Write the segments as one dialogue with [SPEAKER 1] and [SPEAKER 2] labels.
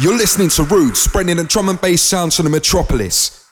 [SPEAKER 1] You're listening to Rude, spreading the drum and bass sounds from the metropolis.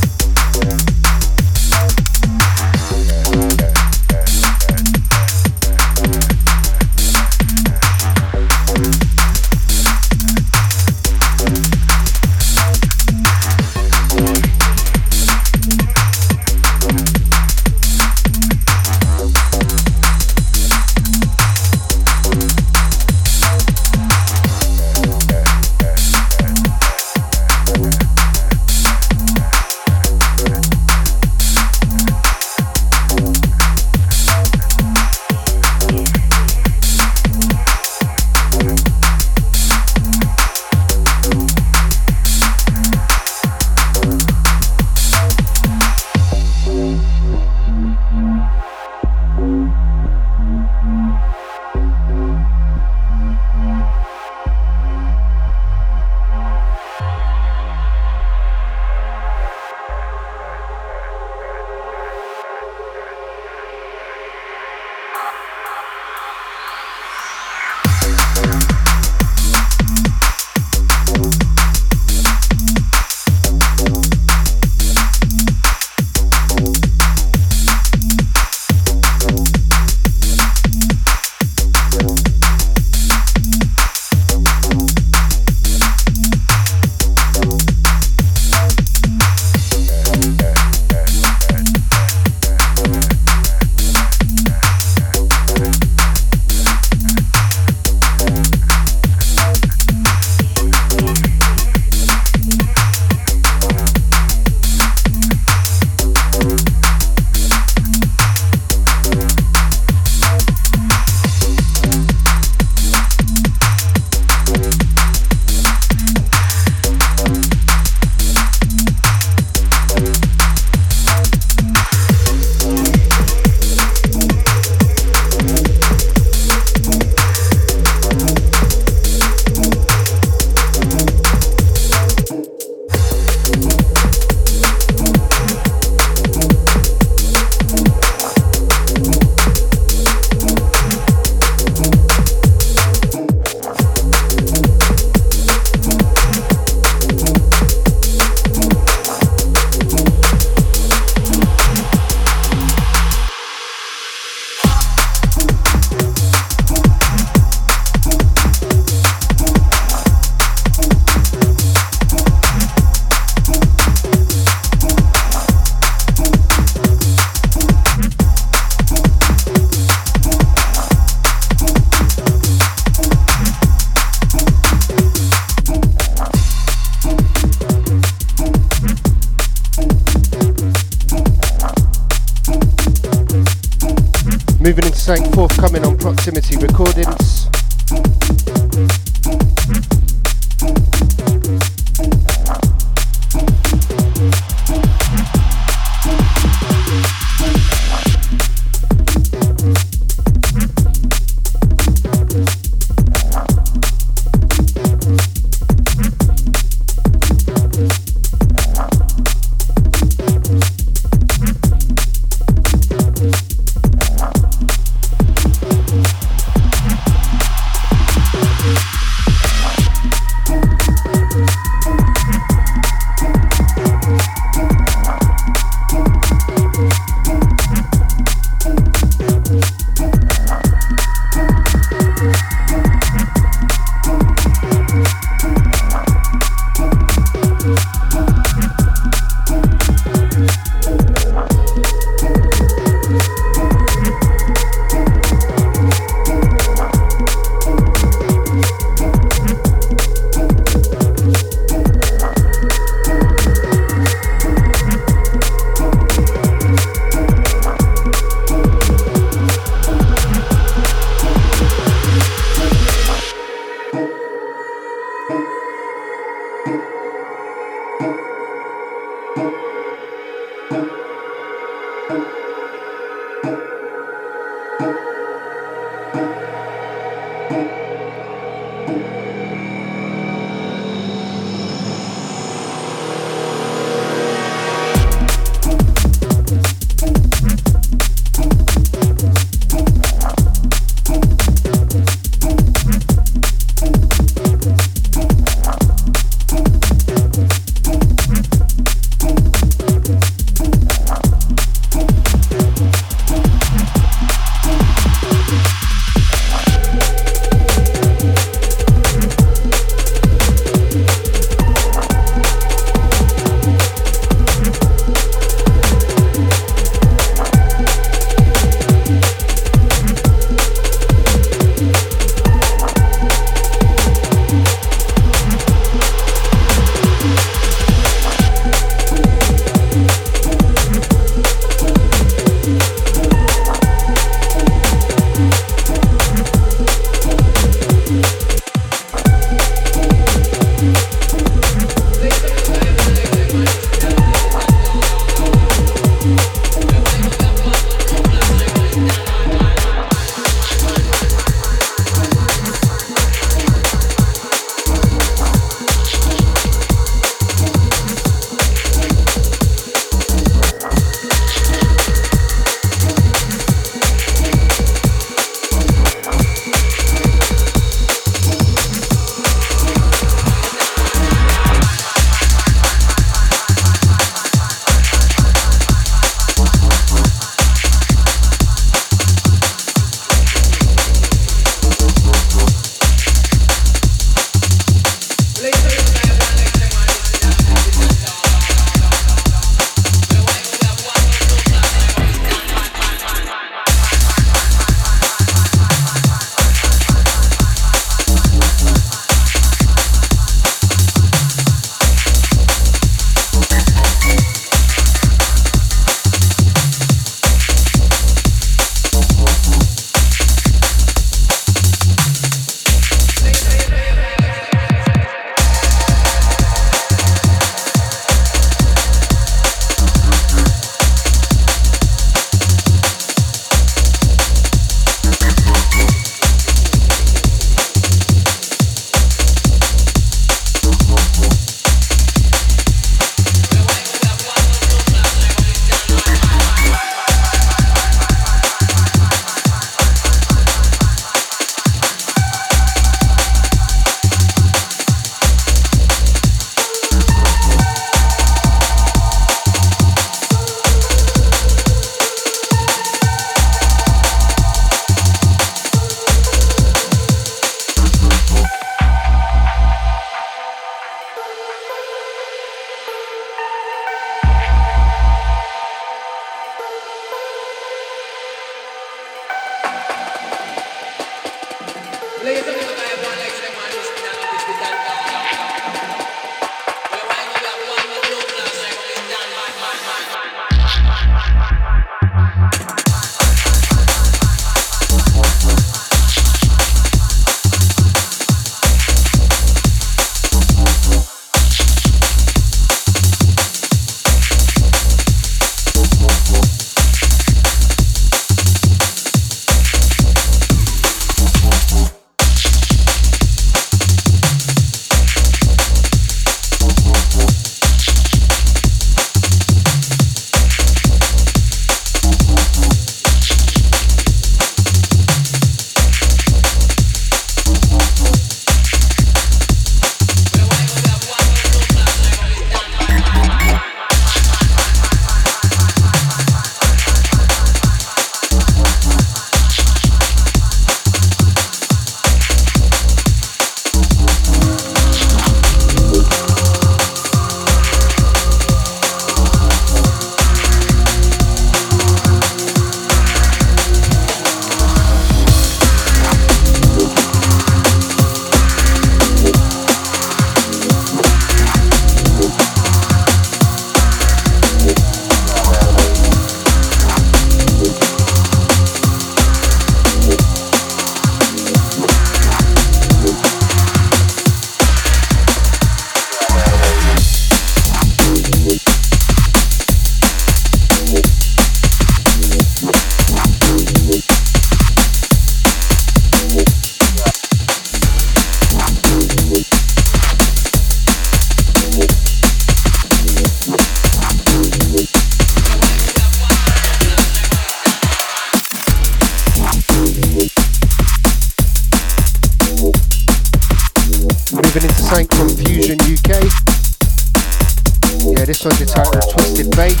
[SPEAKER 1] Yeah, this one's entitled Twisted Bass.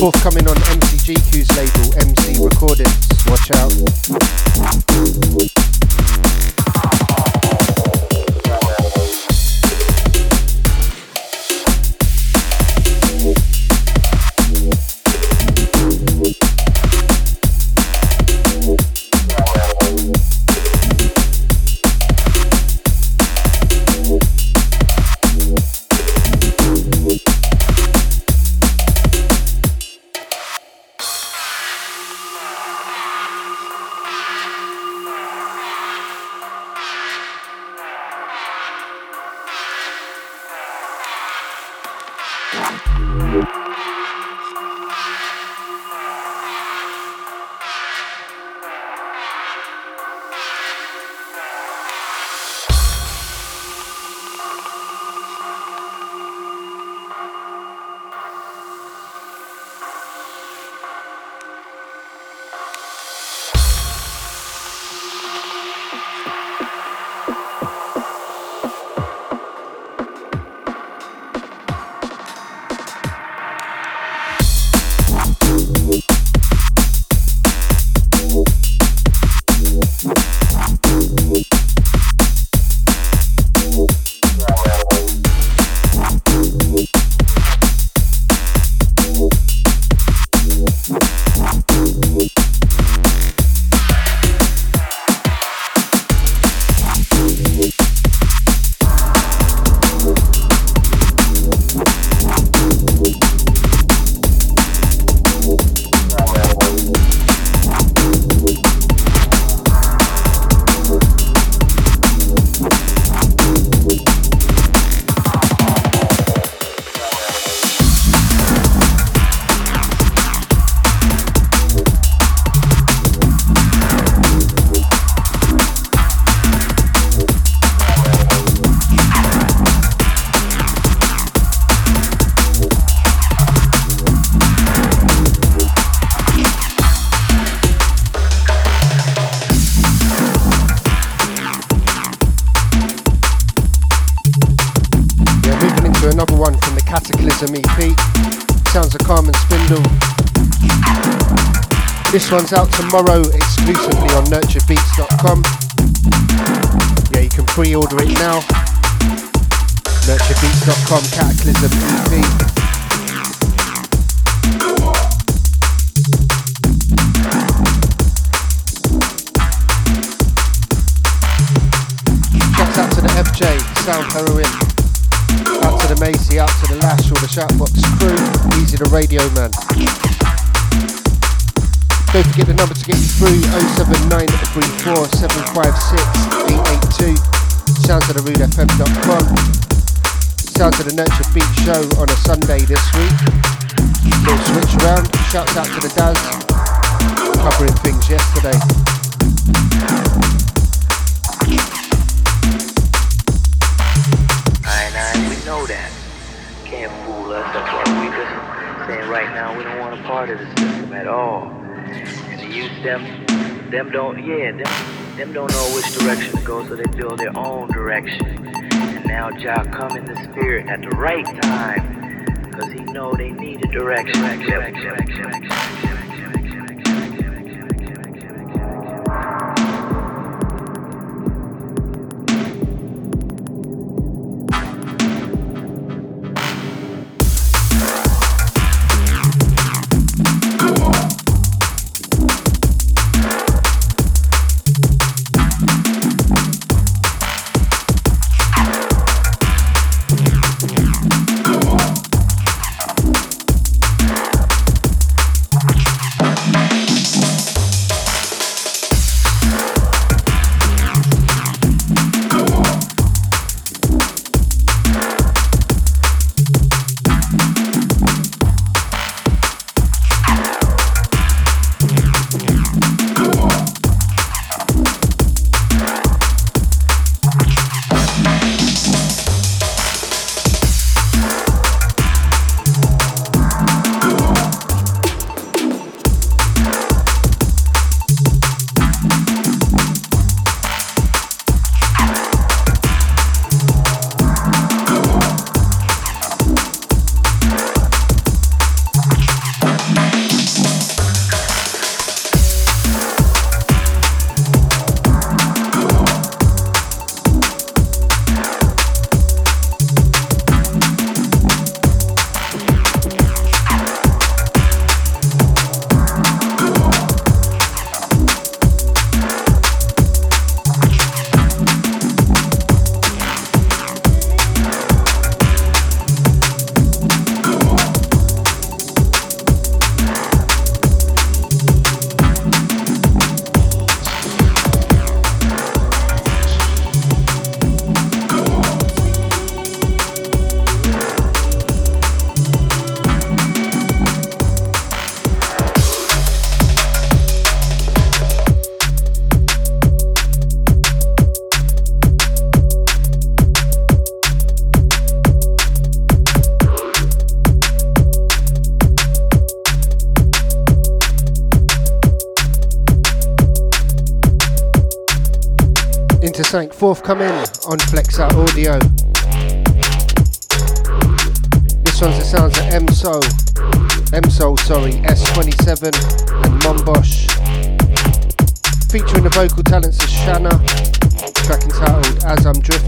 [SPEAKER 1] Forthcoming on MCGQ's label, MC Recordings. Watch out. One's out tomorrow. Exclusively Show on a Sunday this week. Little switch around. Shouts out to the Daz. Covering things yesterday.
[SPEAKER 2] Aye, aye, we know that. Can't fool us. That's why we just saying right now we don't want a part of the system at all And youth, them, them don't, yeah, them, them don't know which direction to go, so they build their own direction. And now come in the spirit at the right time, cause he know they need a direction.
[SPEAKER 3] tuned to something forthcoming on Flexout Audio. This one's the sounds of M-Soul, M-Soul, sorry, S27 and Mombosh. Featuring the vocal talents of Shanna, track entitled As I'm Drifting.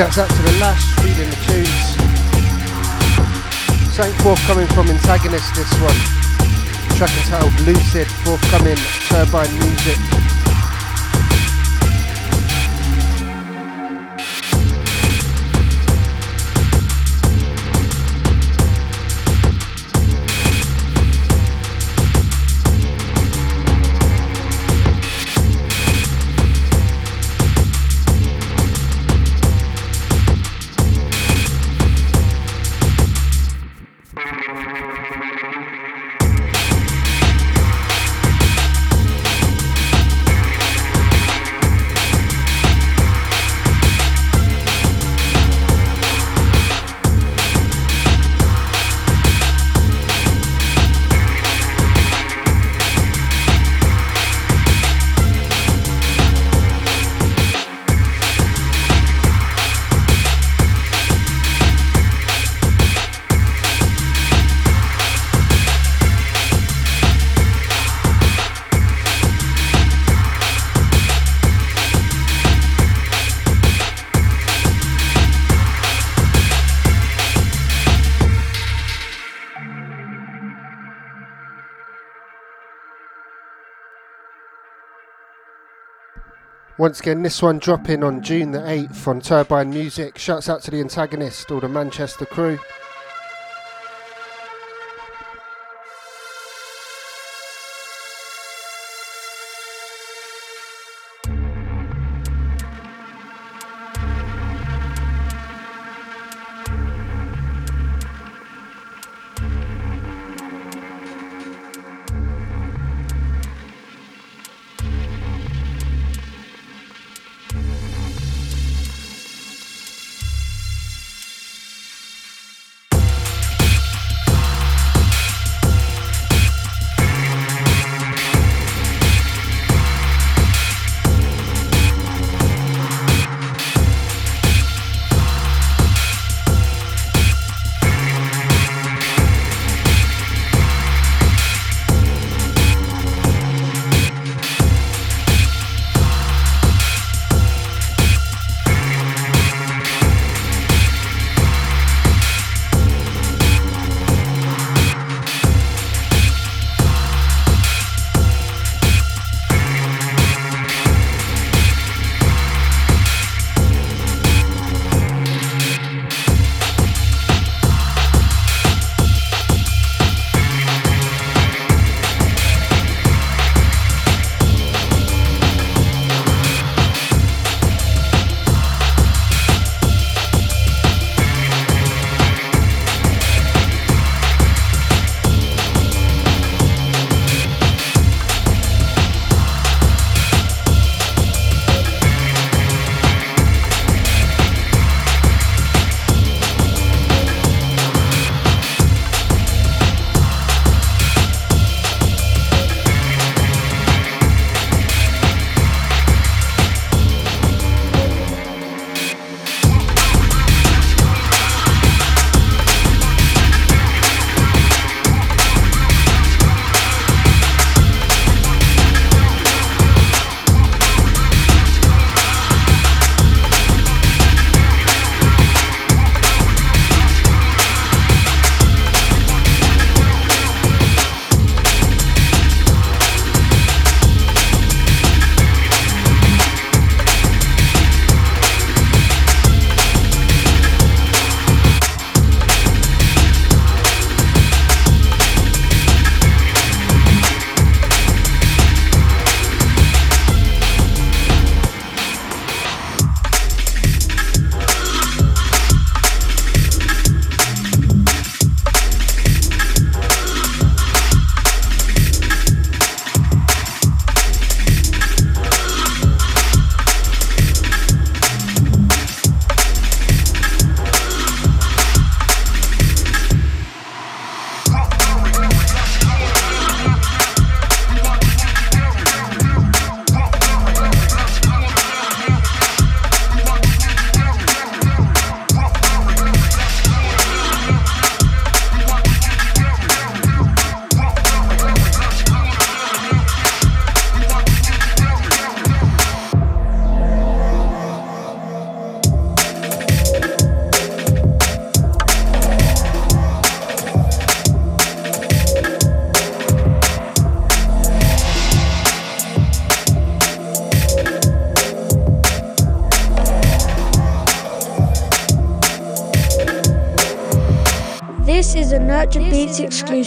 [SPEAKER 1] Shouts out to the Lash, feeding the tunes. Something forthcoming from Antagonist this one. Track entitled Lucid, forthcoming Turbine Music. Once again, this one dropping on June the 8th on Turbine Music. Shouts out to the antagonist, all the Manchester crew.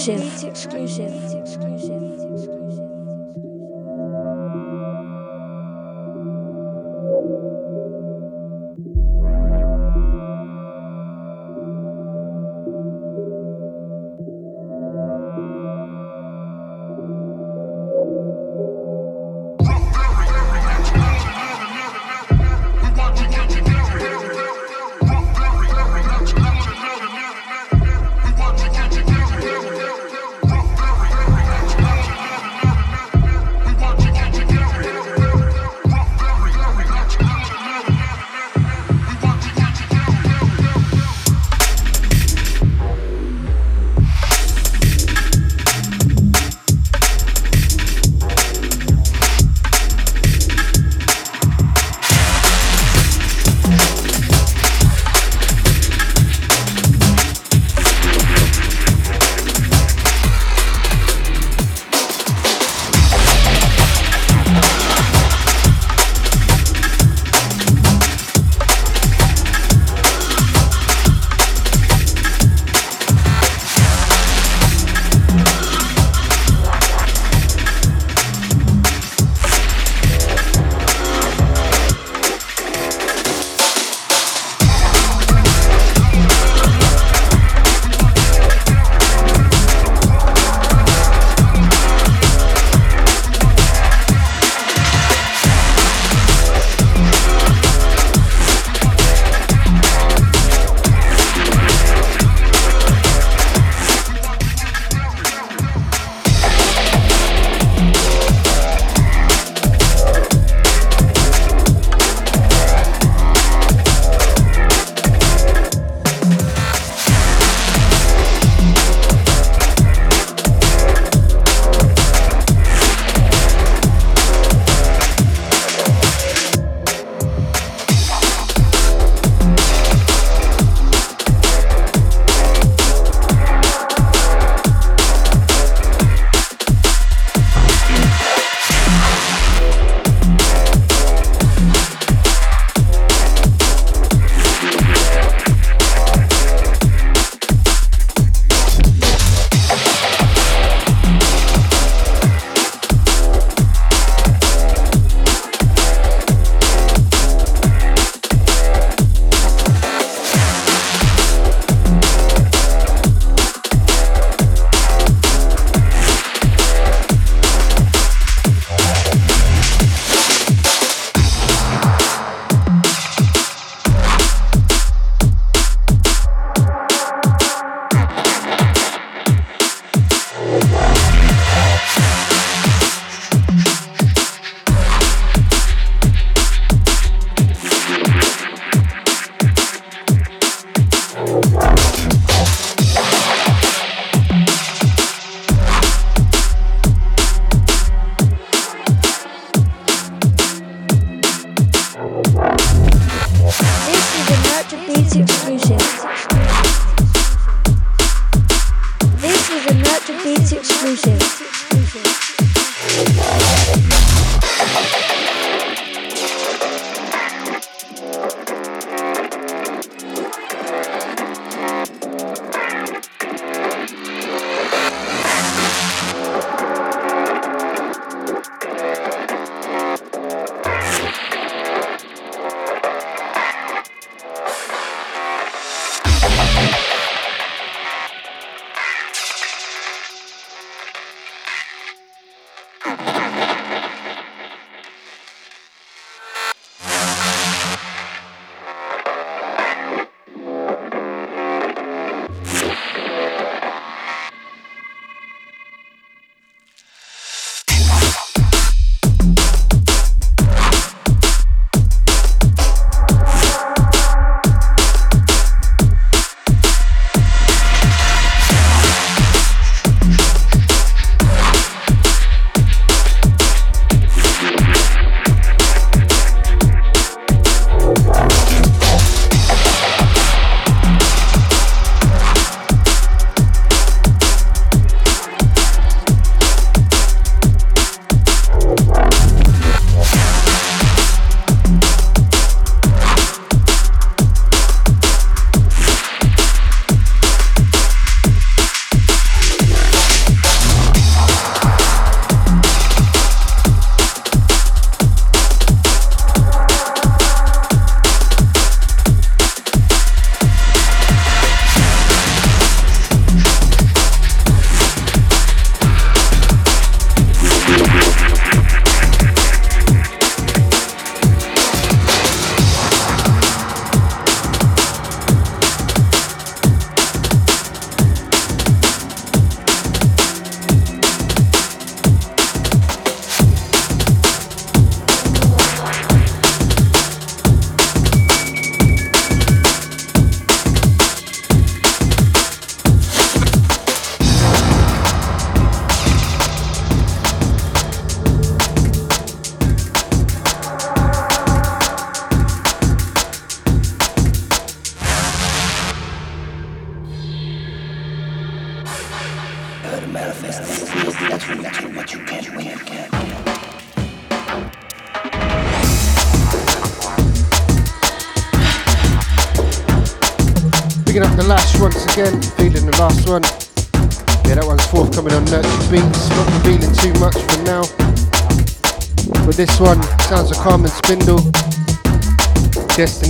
[SPEAKER 4] Beats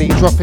[SPEAKER 1] Destiny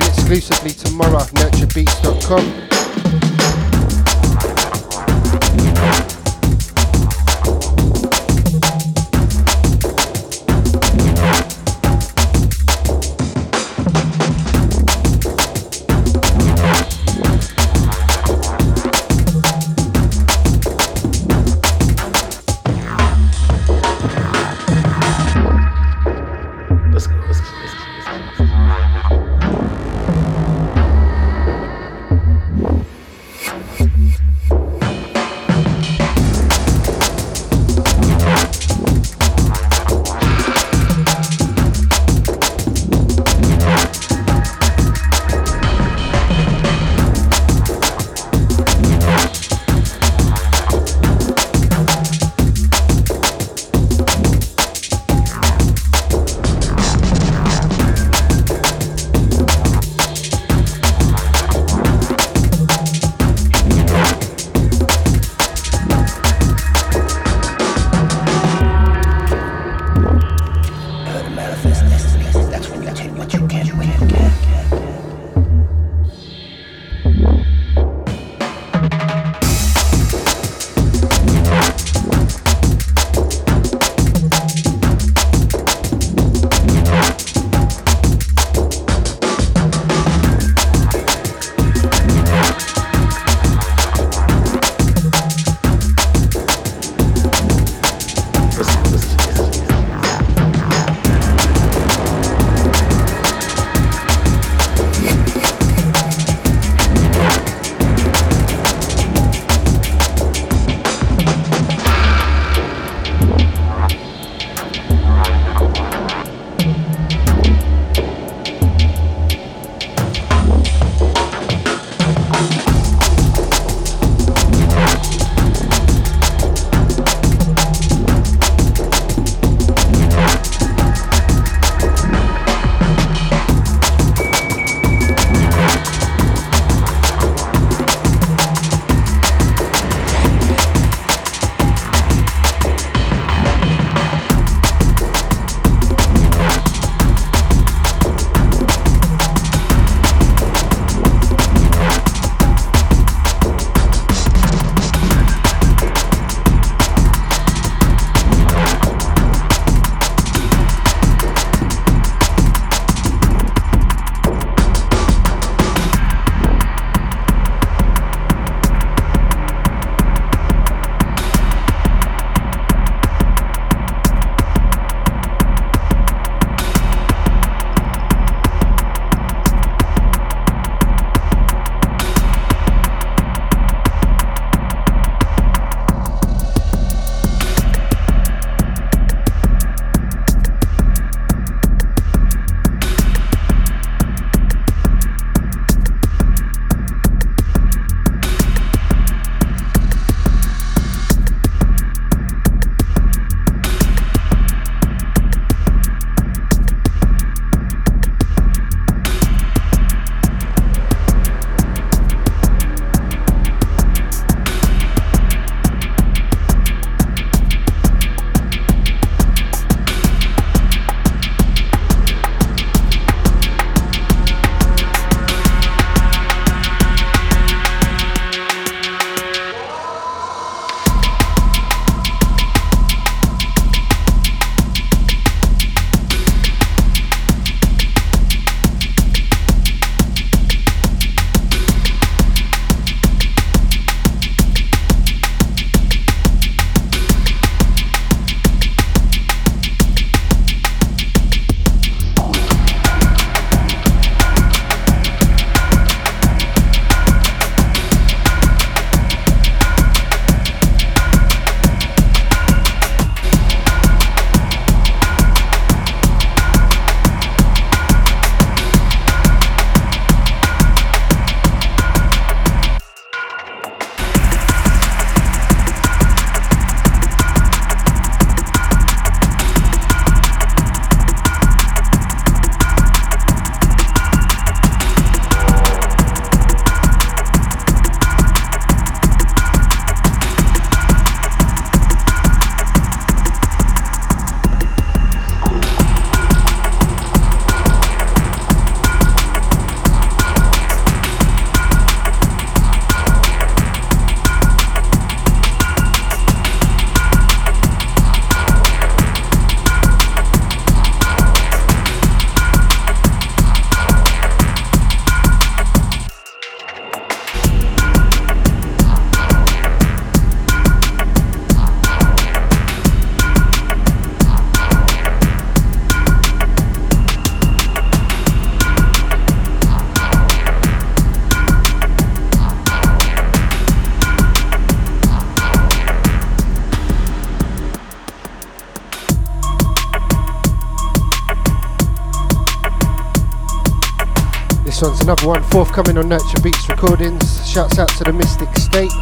[SPEAKER 1] another one forthcoming on Nurtured Beatz Recordings. Shouts out to the Mystic State.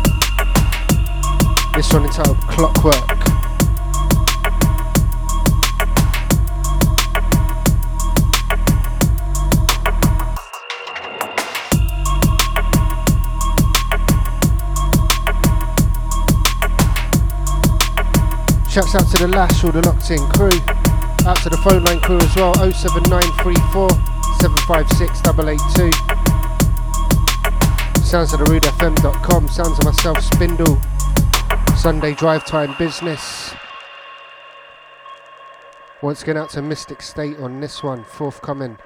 [SPEAKER 1] This one entitled Clockwork. Shouts out to the Lash, all the locked in crew. Out to the phone line crew as well, 07934 756 882. Sounds of the RudeFM.com, sounds of myself, Spindall. Sunday drive time business. Once again, out to Mystic State on this one, forthcoming.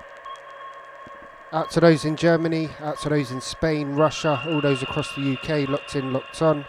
[SPEAKER 1] Out to those in Germany, out to those in Spain, Russia, all those across the UK, locked in, locked on.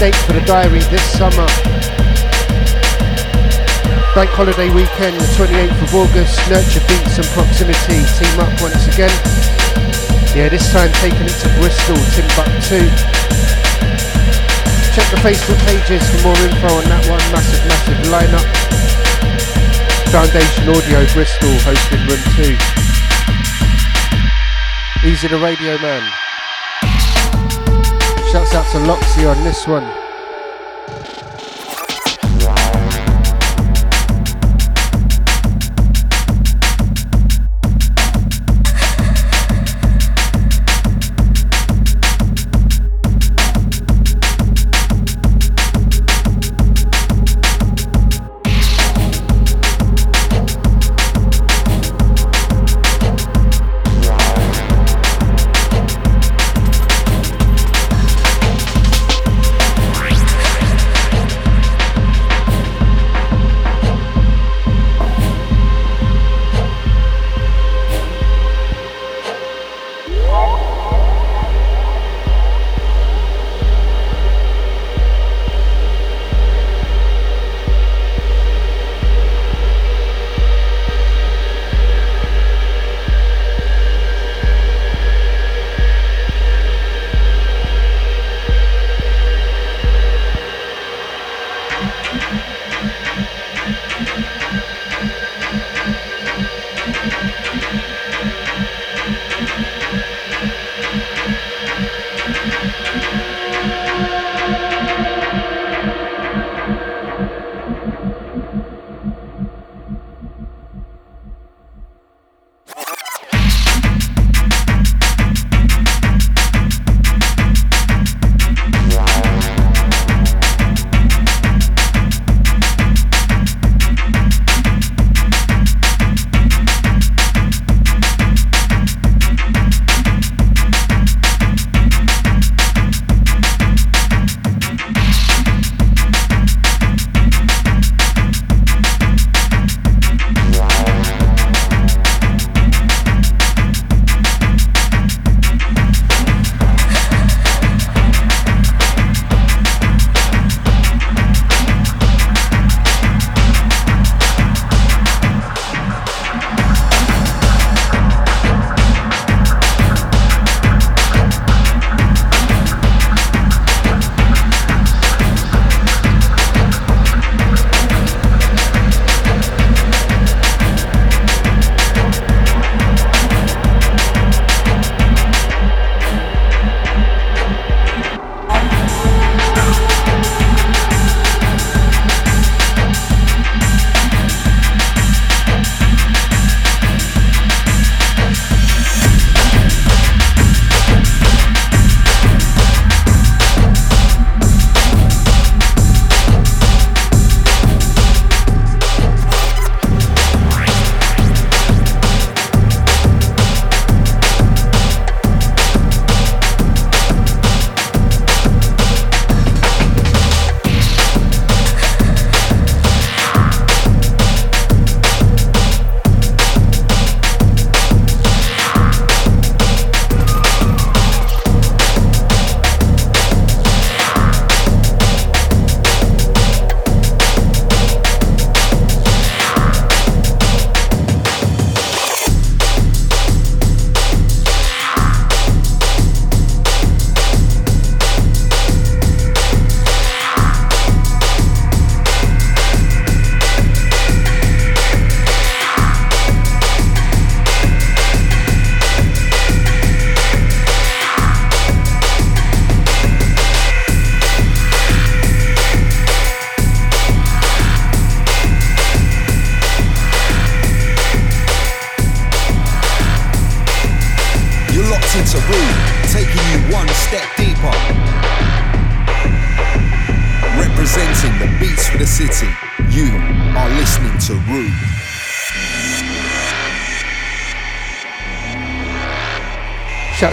[SPEAKER 1] Yet, but a date for the diary this summer. Bank holiday weekend, the 28th of August, Nurtured Beatz and Proximity team up once again. Yeah, this time taking it to Bristol, Timbuk2. Check the Facebook pages for more info on that one, massive, massive lineup. Foundation Audio Bristol hosting room 2. Easy the radio man. Shouts out to Loxy on this one.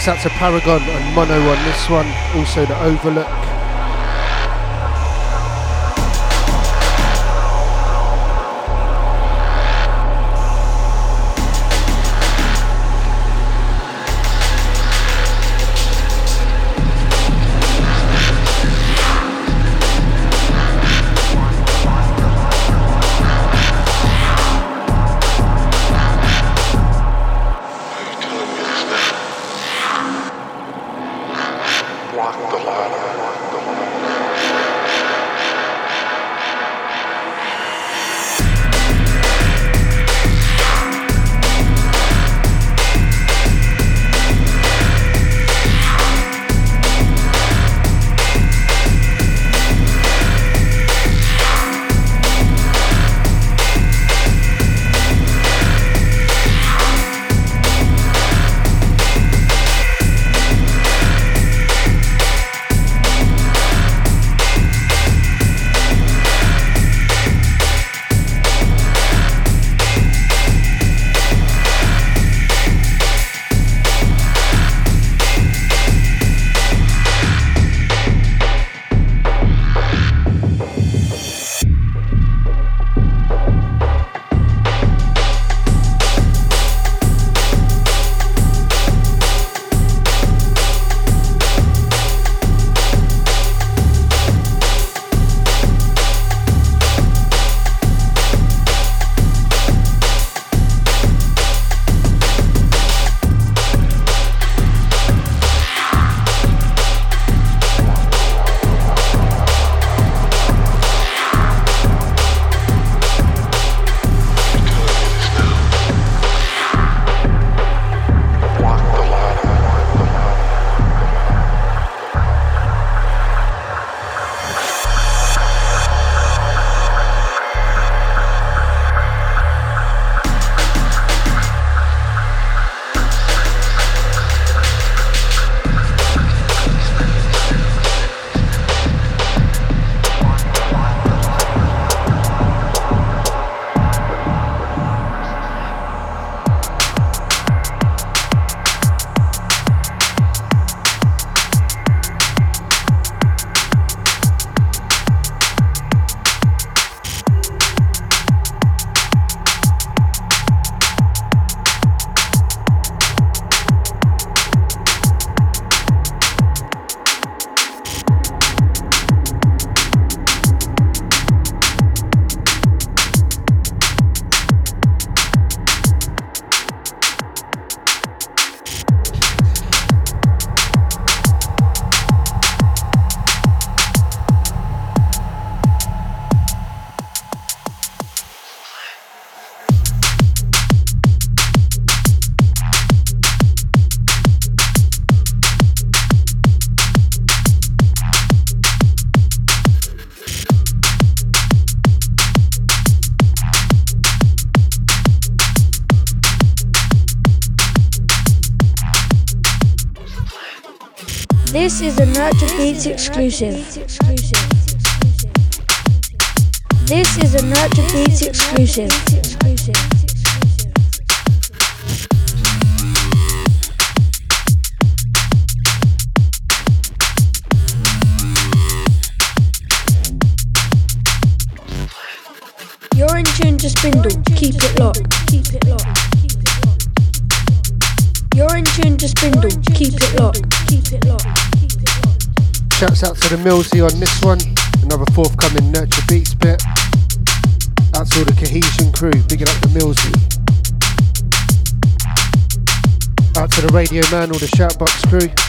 [SPEAKER 1] Shouts out to Paragon and Mono on this one, also the Overlook.
[SPEAKER 4] Nurtured Beatz exclusive. This is a Nurtured Beatz exclusive. You're in tune to Spindall. Keep it locked. Keep it locked. You're in tune to Spindall.
[SPEAKER 1] Shouts out to the Millsy on this one. Another forthcoming Nurtured Beatz bit. Out to all the Cohesion crew. Bigging up the Millsy. Out to the Radio Man, all the Shoutbox crew.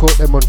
[SPEAKER 1] Caught them on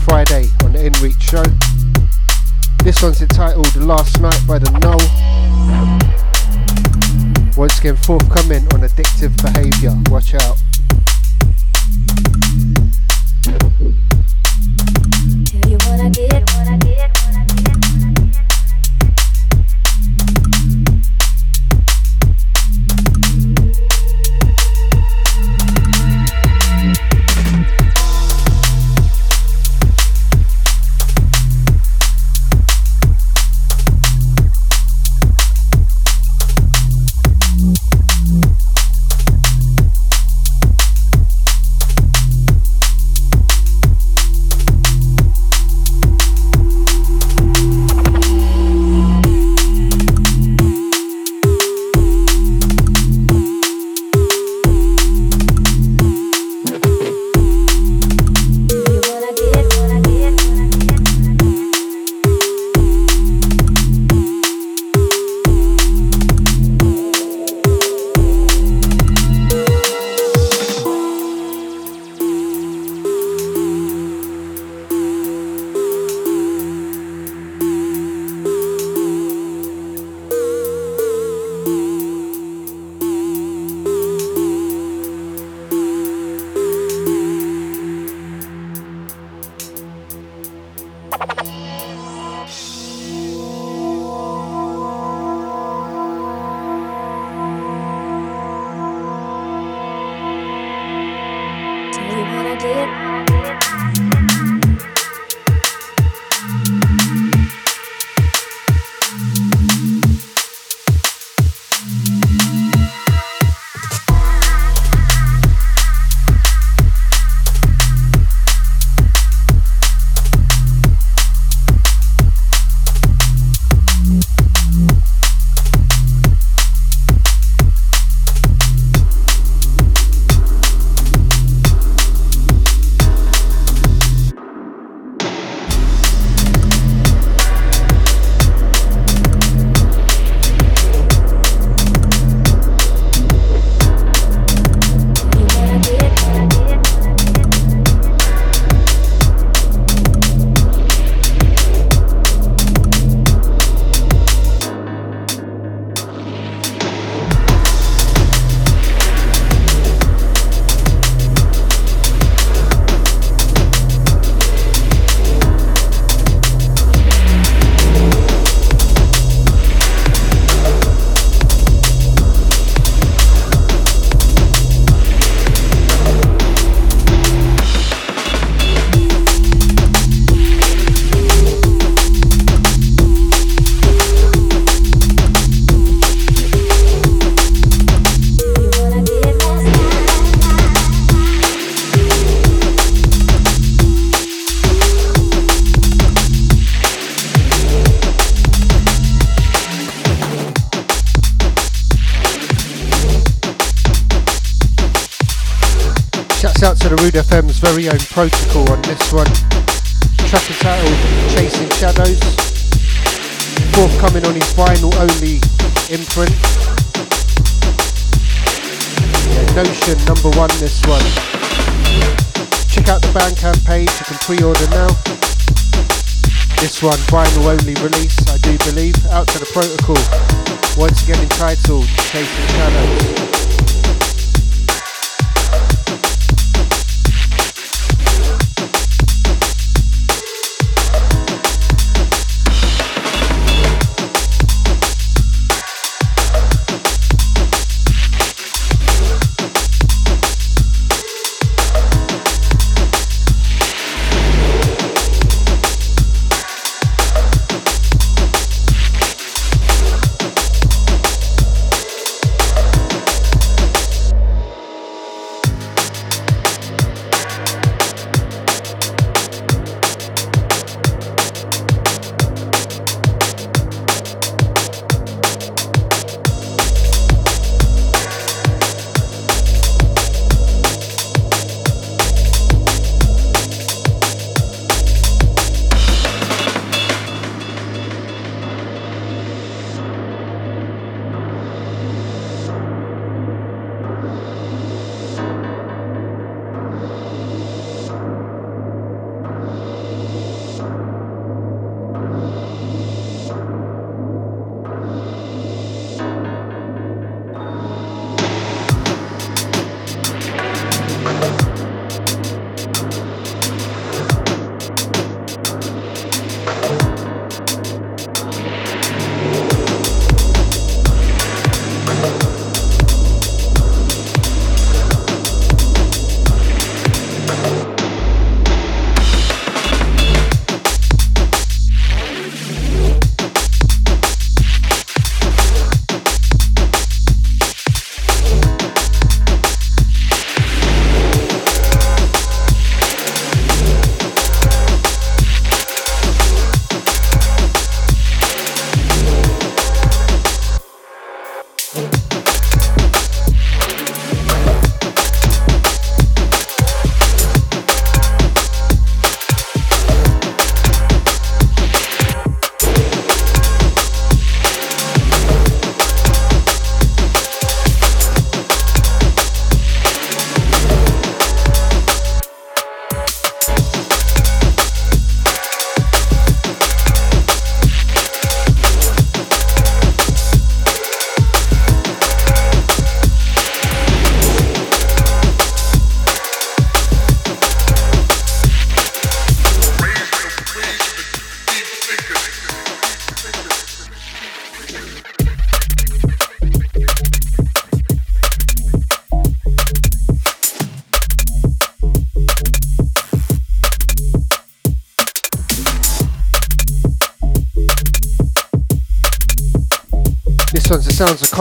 [SPEAKER 1] Out to the Rude FM's very own protocol on this one. Track entitled Chasing Shadows. Forthcoming on his vinyl only imprint. Yeah, Notion number one this one. Check out the Bandcamp page, you can pre-order now. This one, vinyl only release, I do believe. Out to the protocol. Once again entitled Chasing Shadows.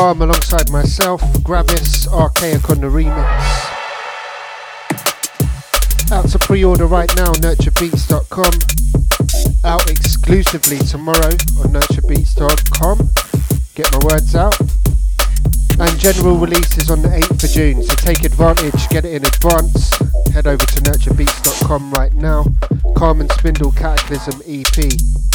[SPEAKER 1] Calm alongside myself, Gravis, Archaic on the remix. Out to pre-order right now, nurturebeats.com. Out exclusively tomorrow on nurturebeats.com. Get my words out. And general release is on the 8th of June, so take advantage, get it in advance. Head over to nurturebeats.com right now. Carmen Spindall Cataclysm EP.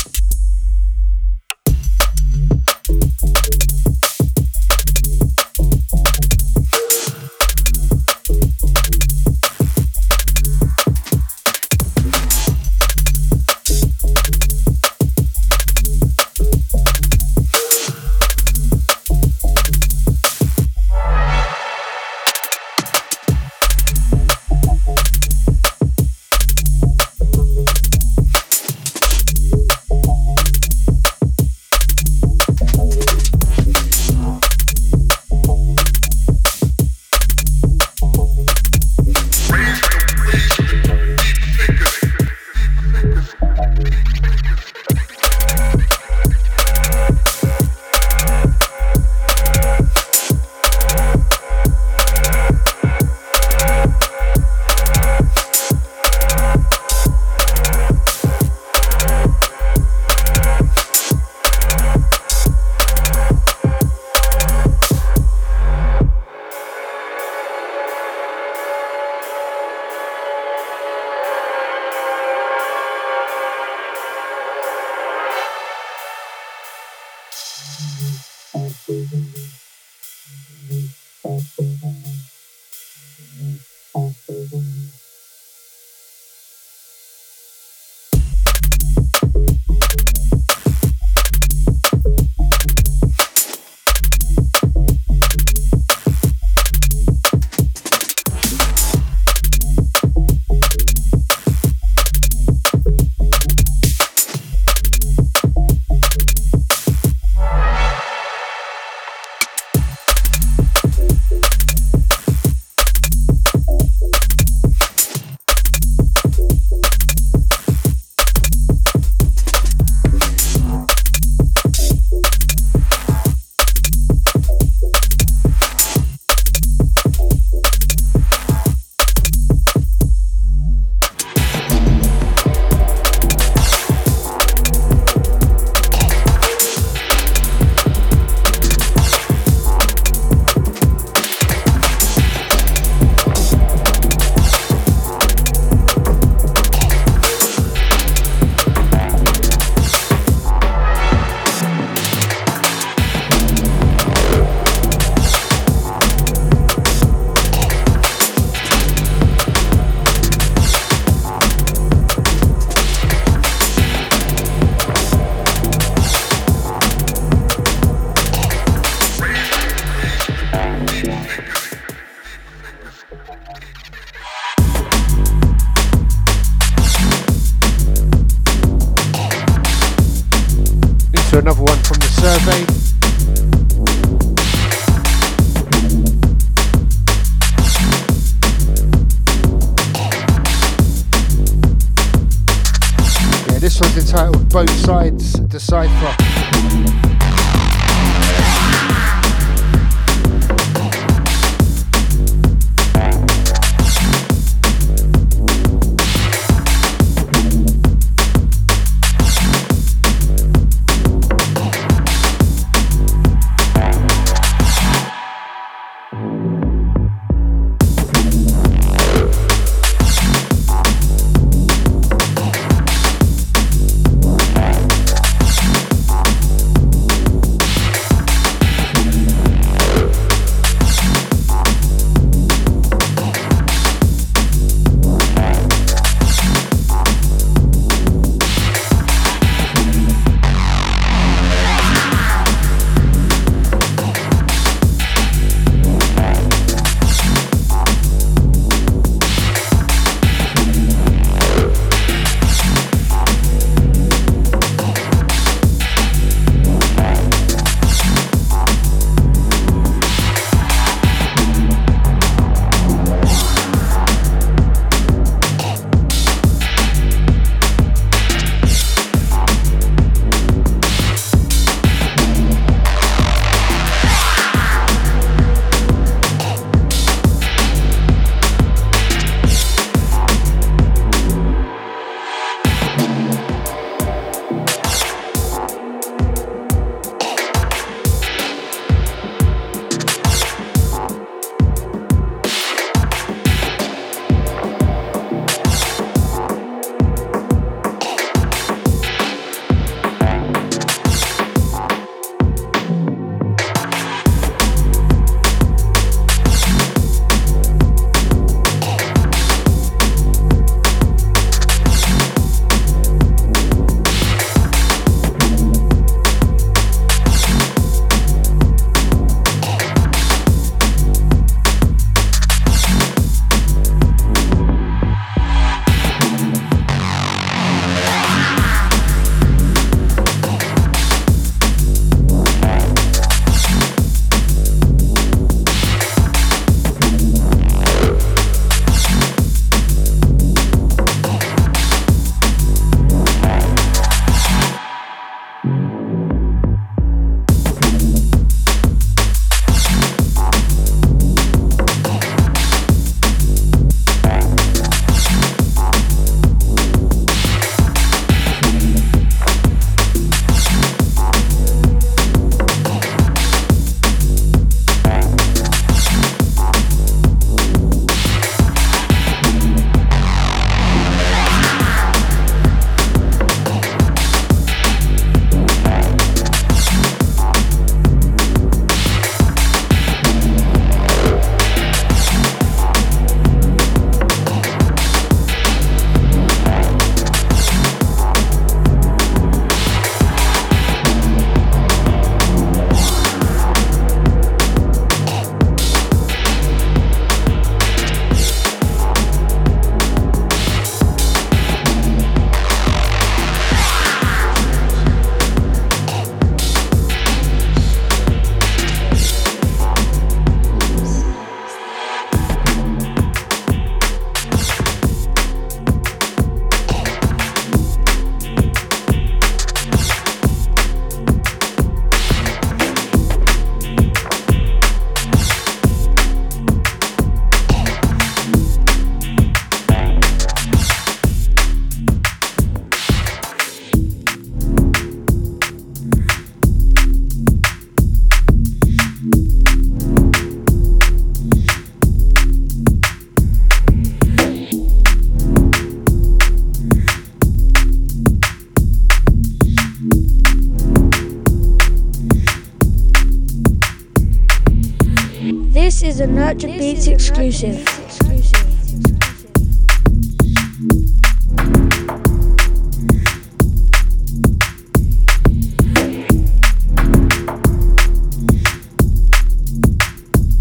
[SPEAKER 4] exclusive.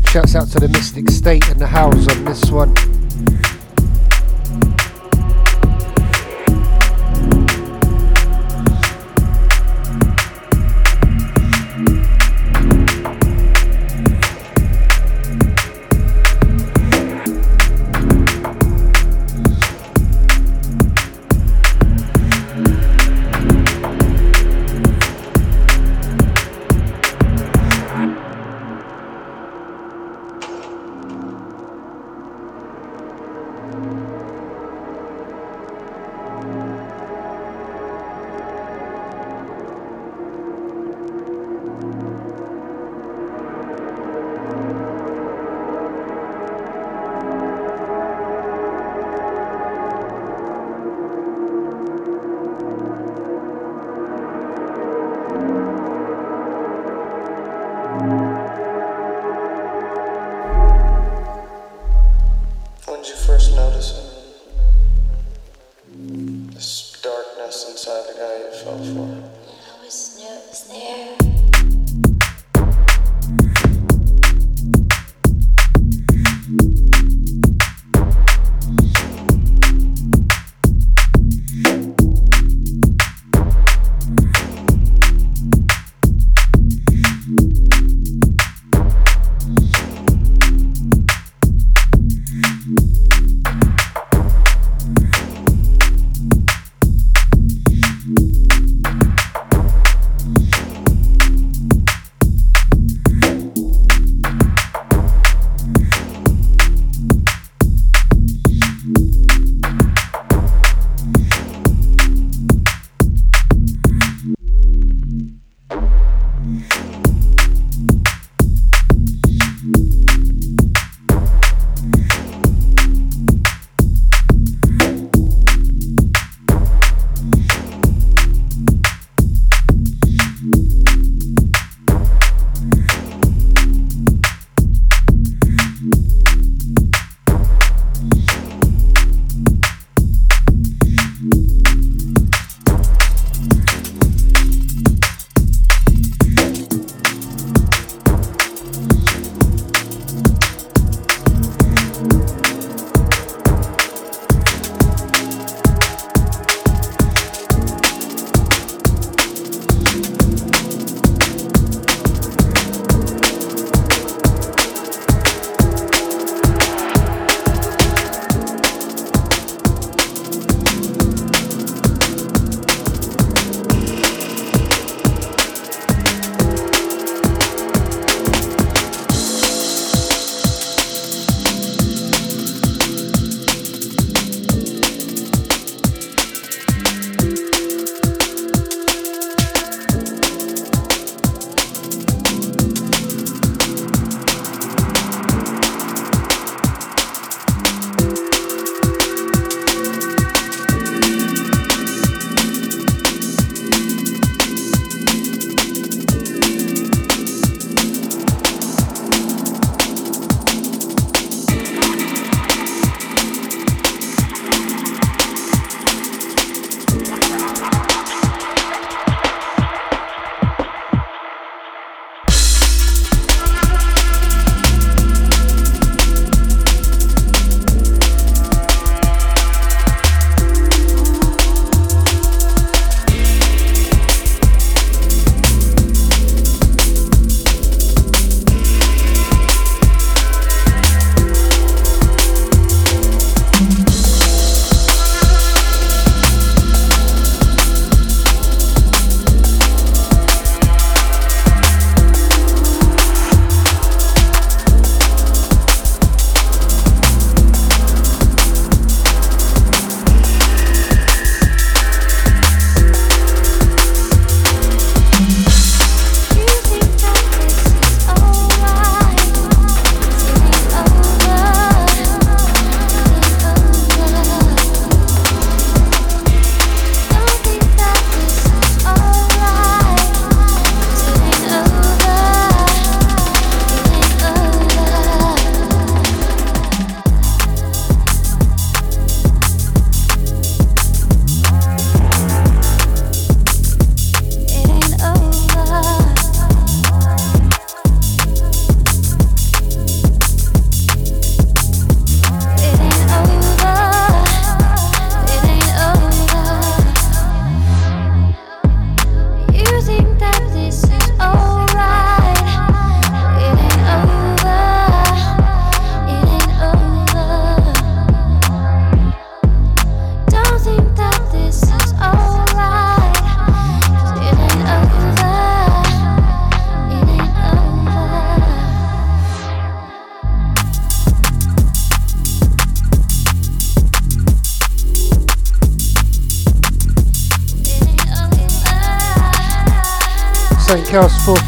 [SPEAKER 5] Shouts out to the Mystic State and the house on this one.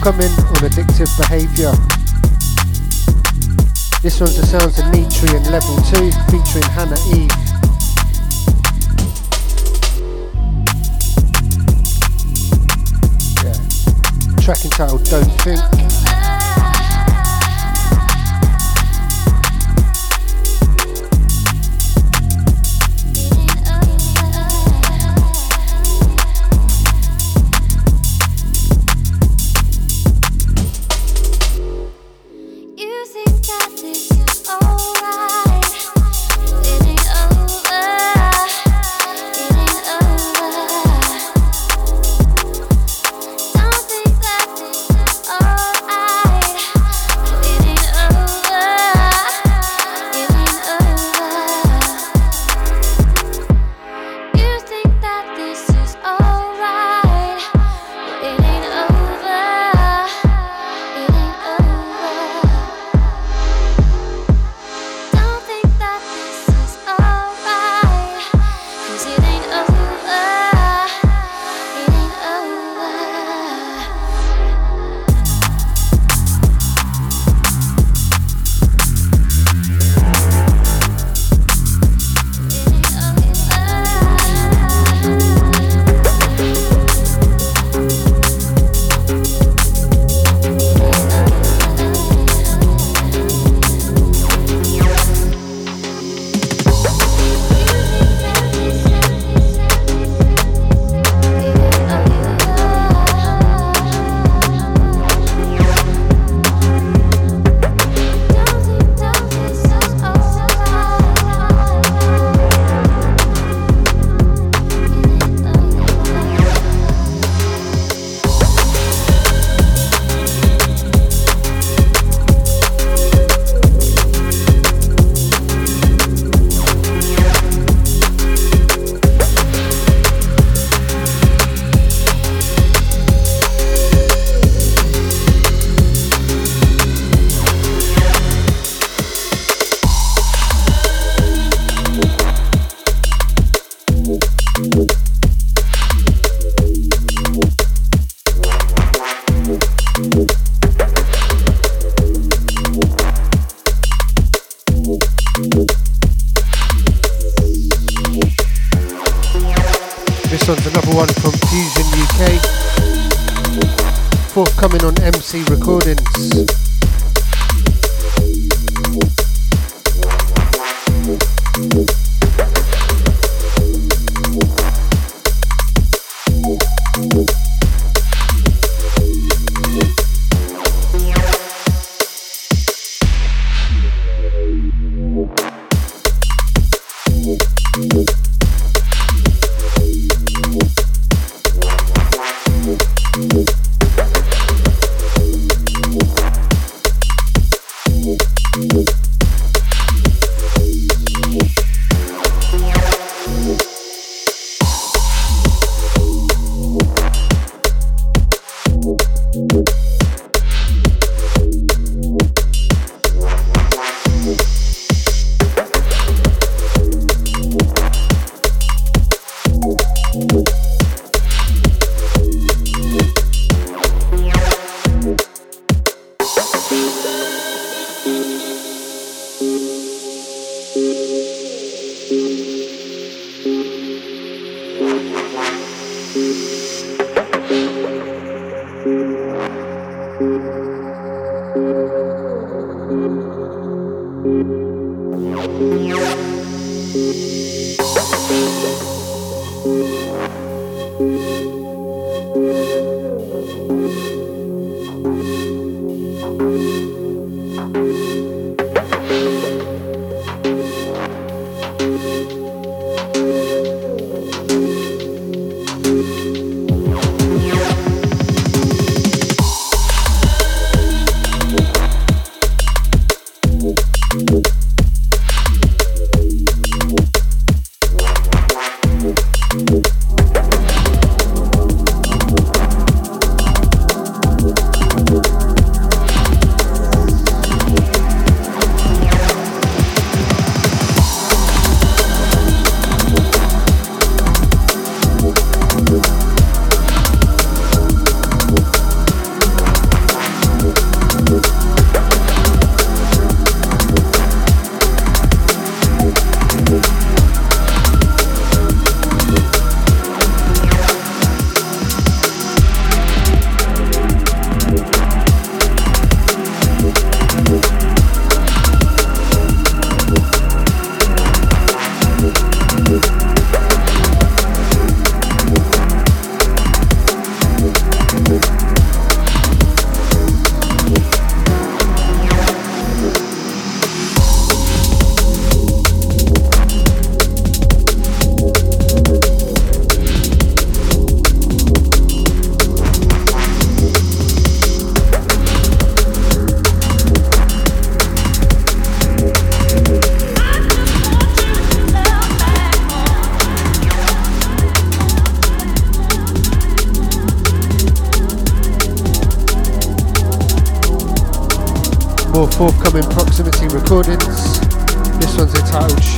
[SPEAKER 4] Else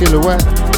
[SPEAKER 1] Silhouette.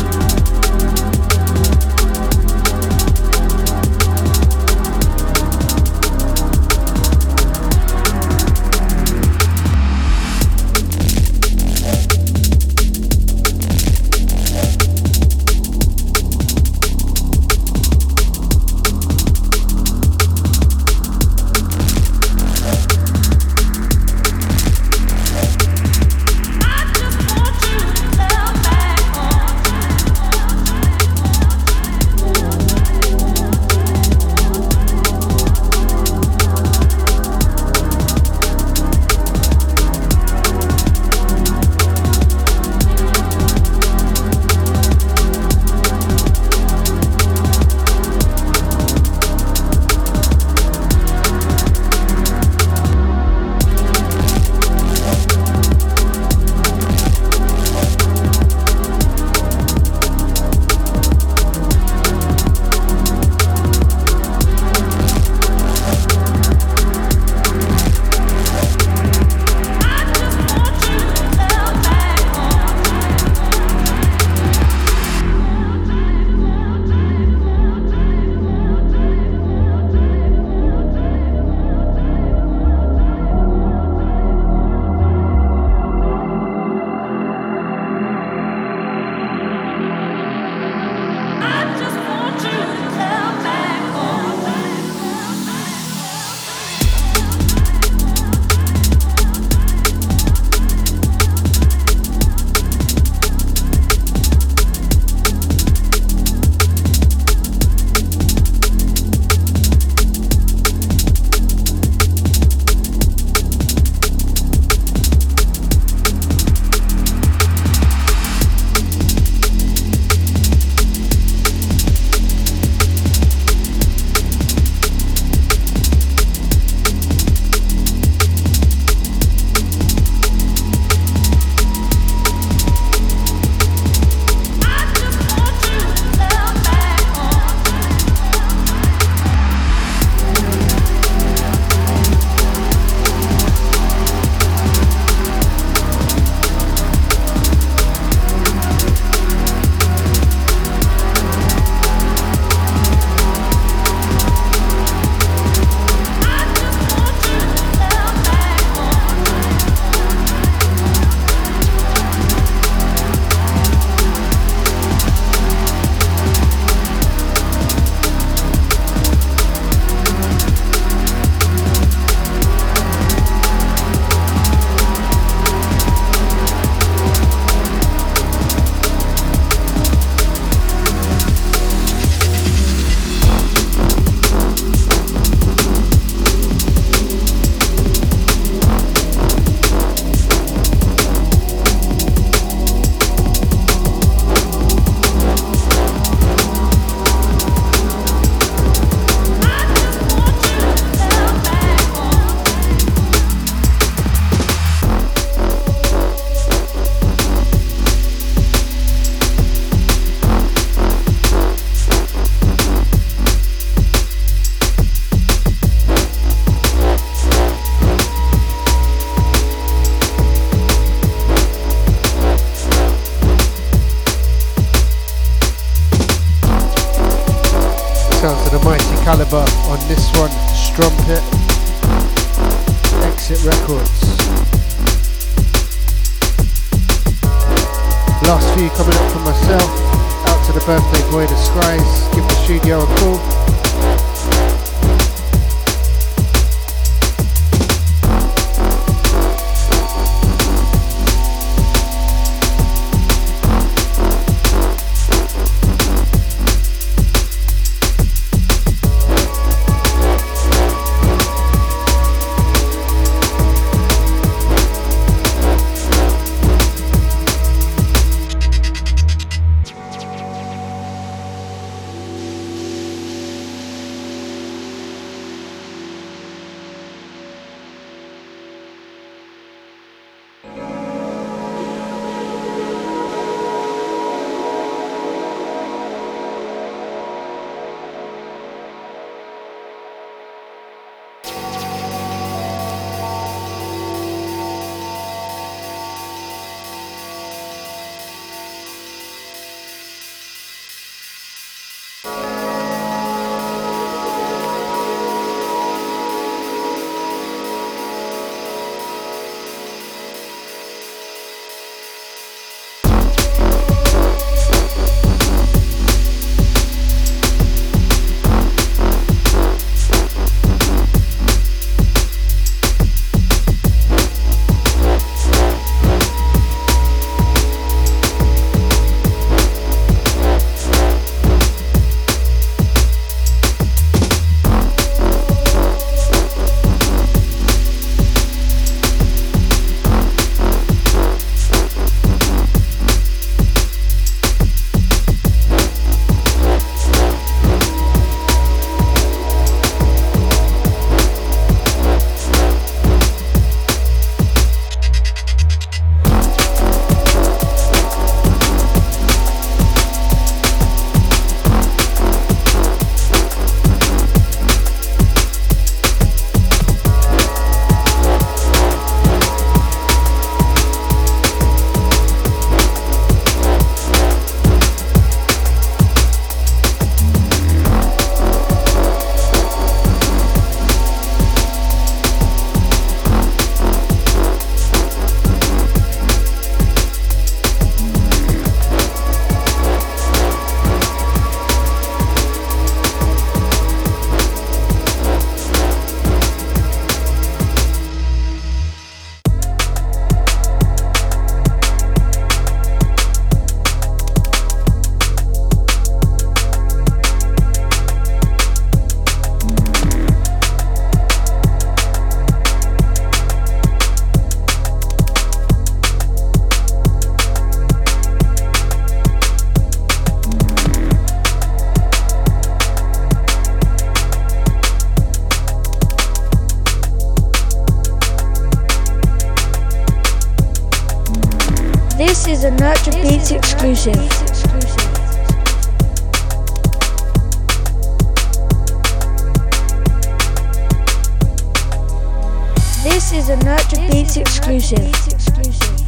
[SPEAKER 4] Is a Nurtured Beatz exclusive.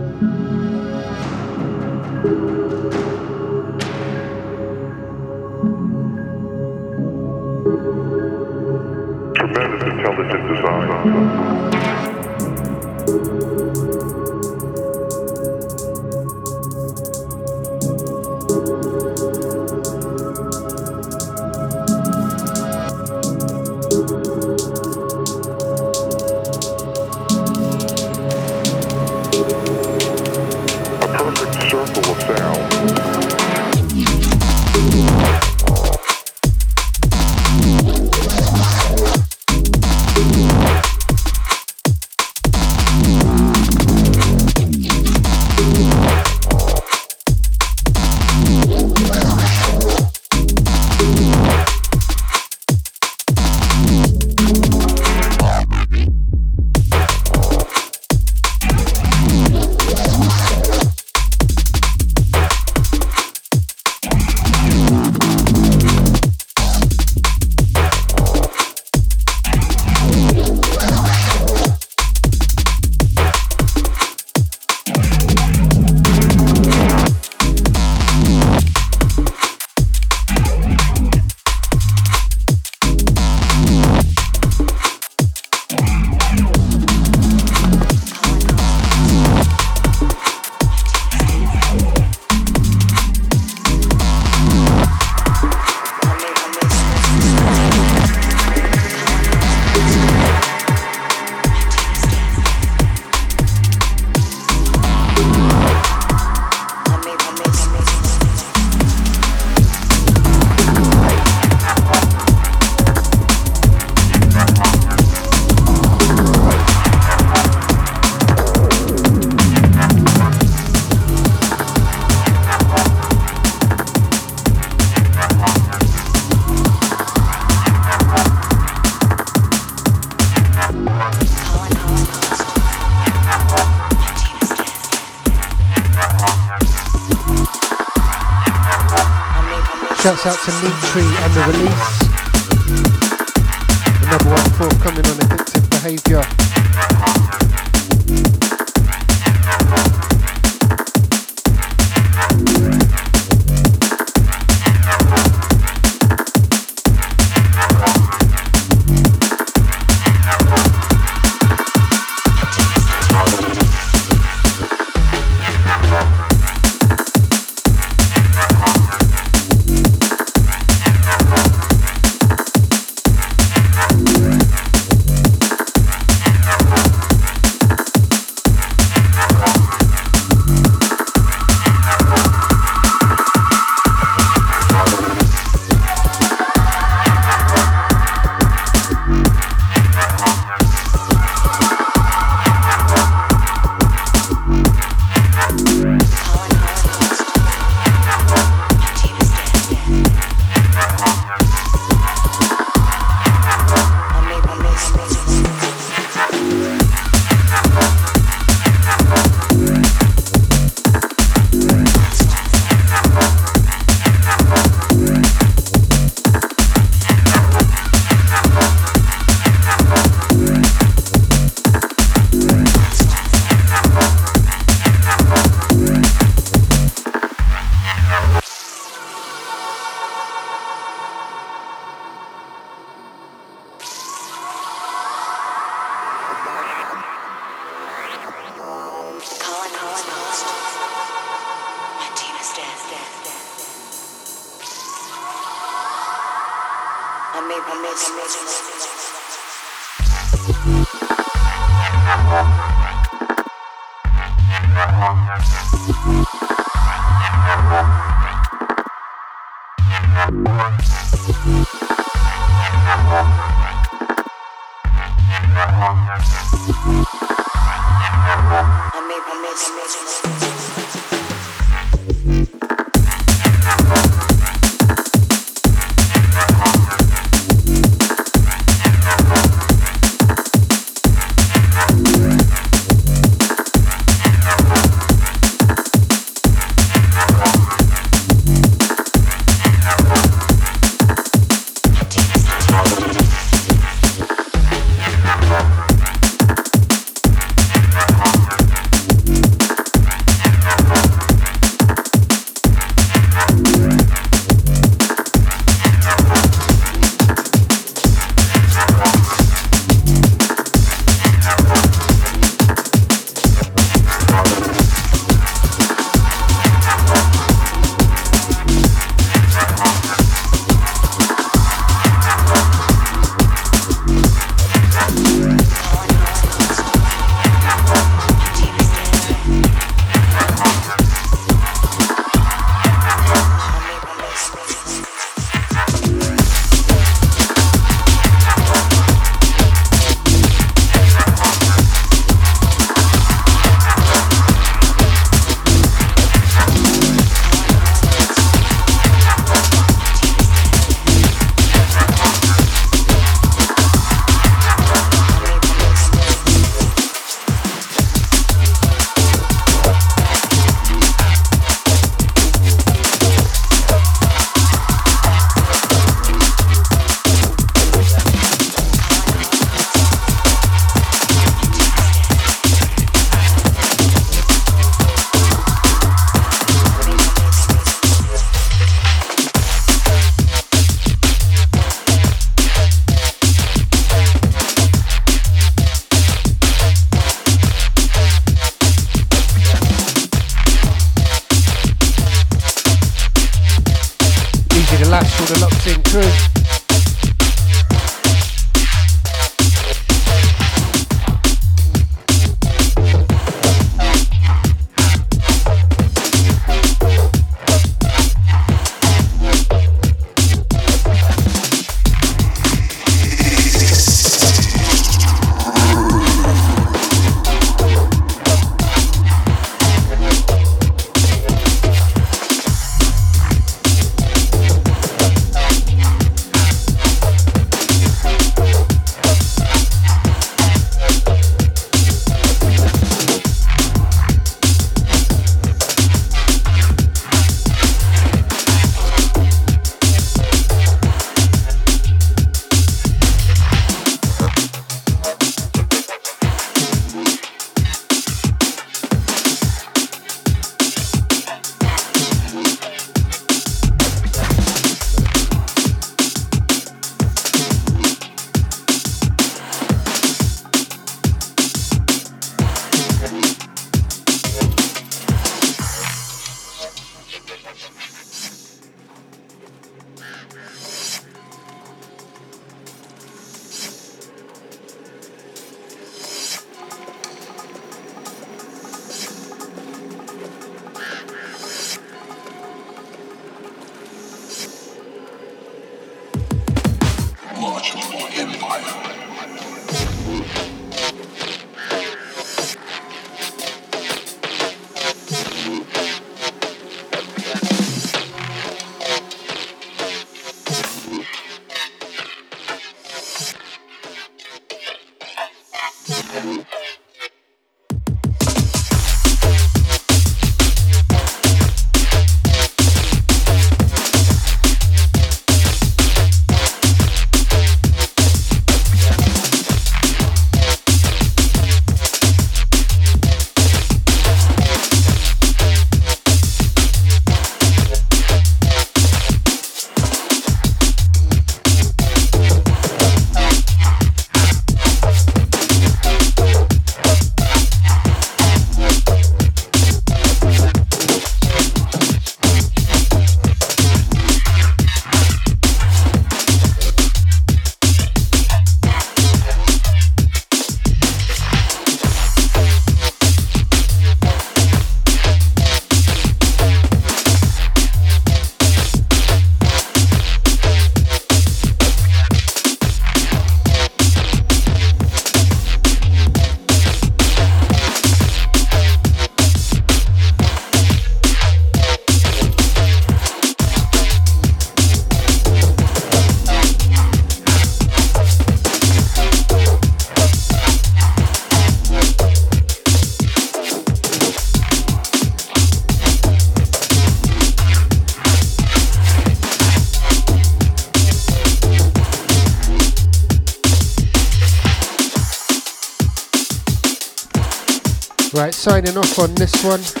[SPEAKER 1] Signing off on this one.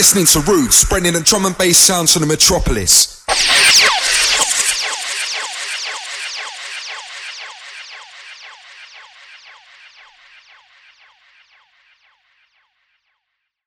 [SPEAKER 6] Listening to Rude, spreading the drum and bass sounds from the metropolis.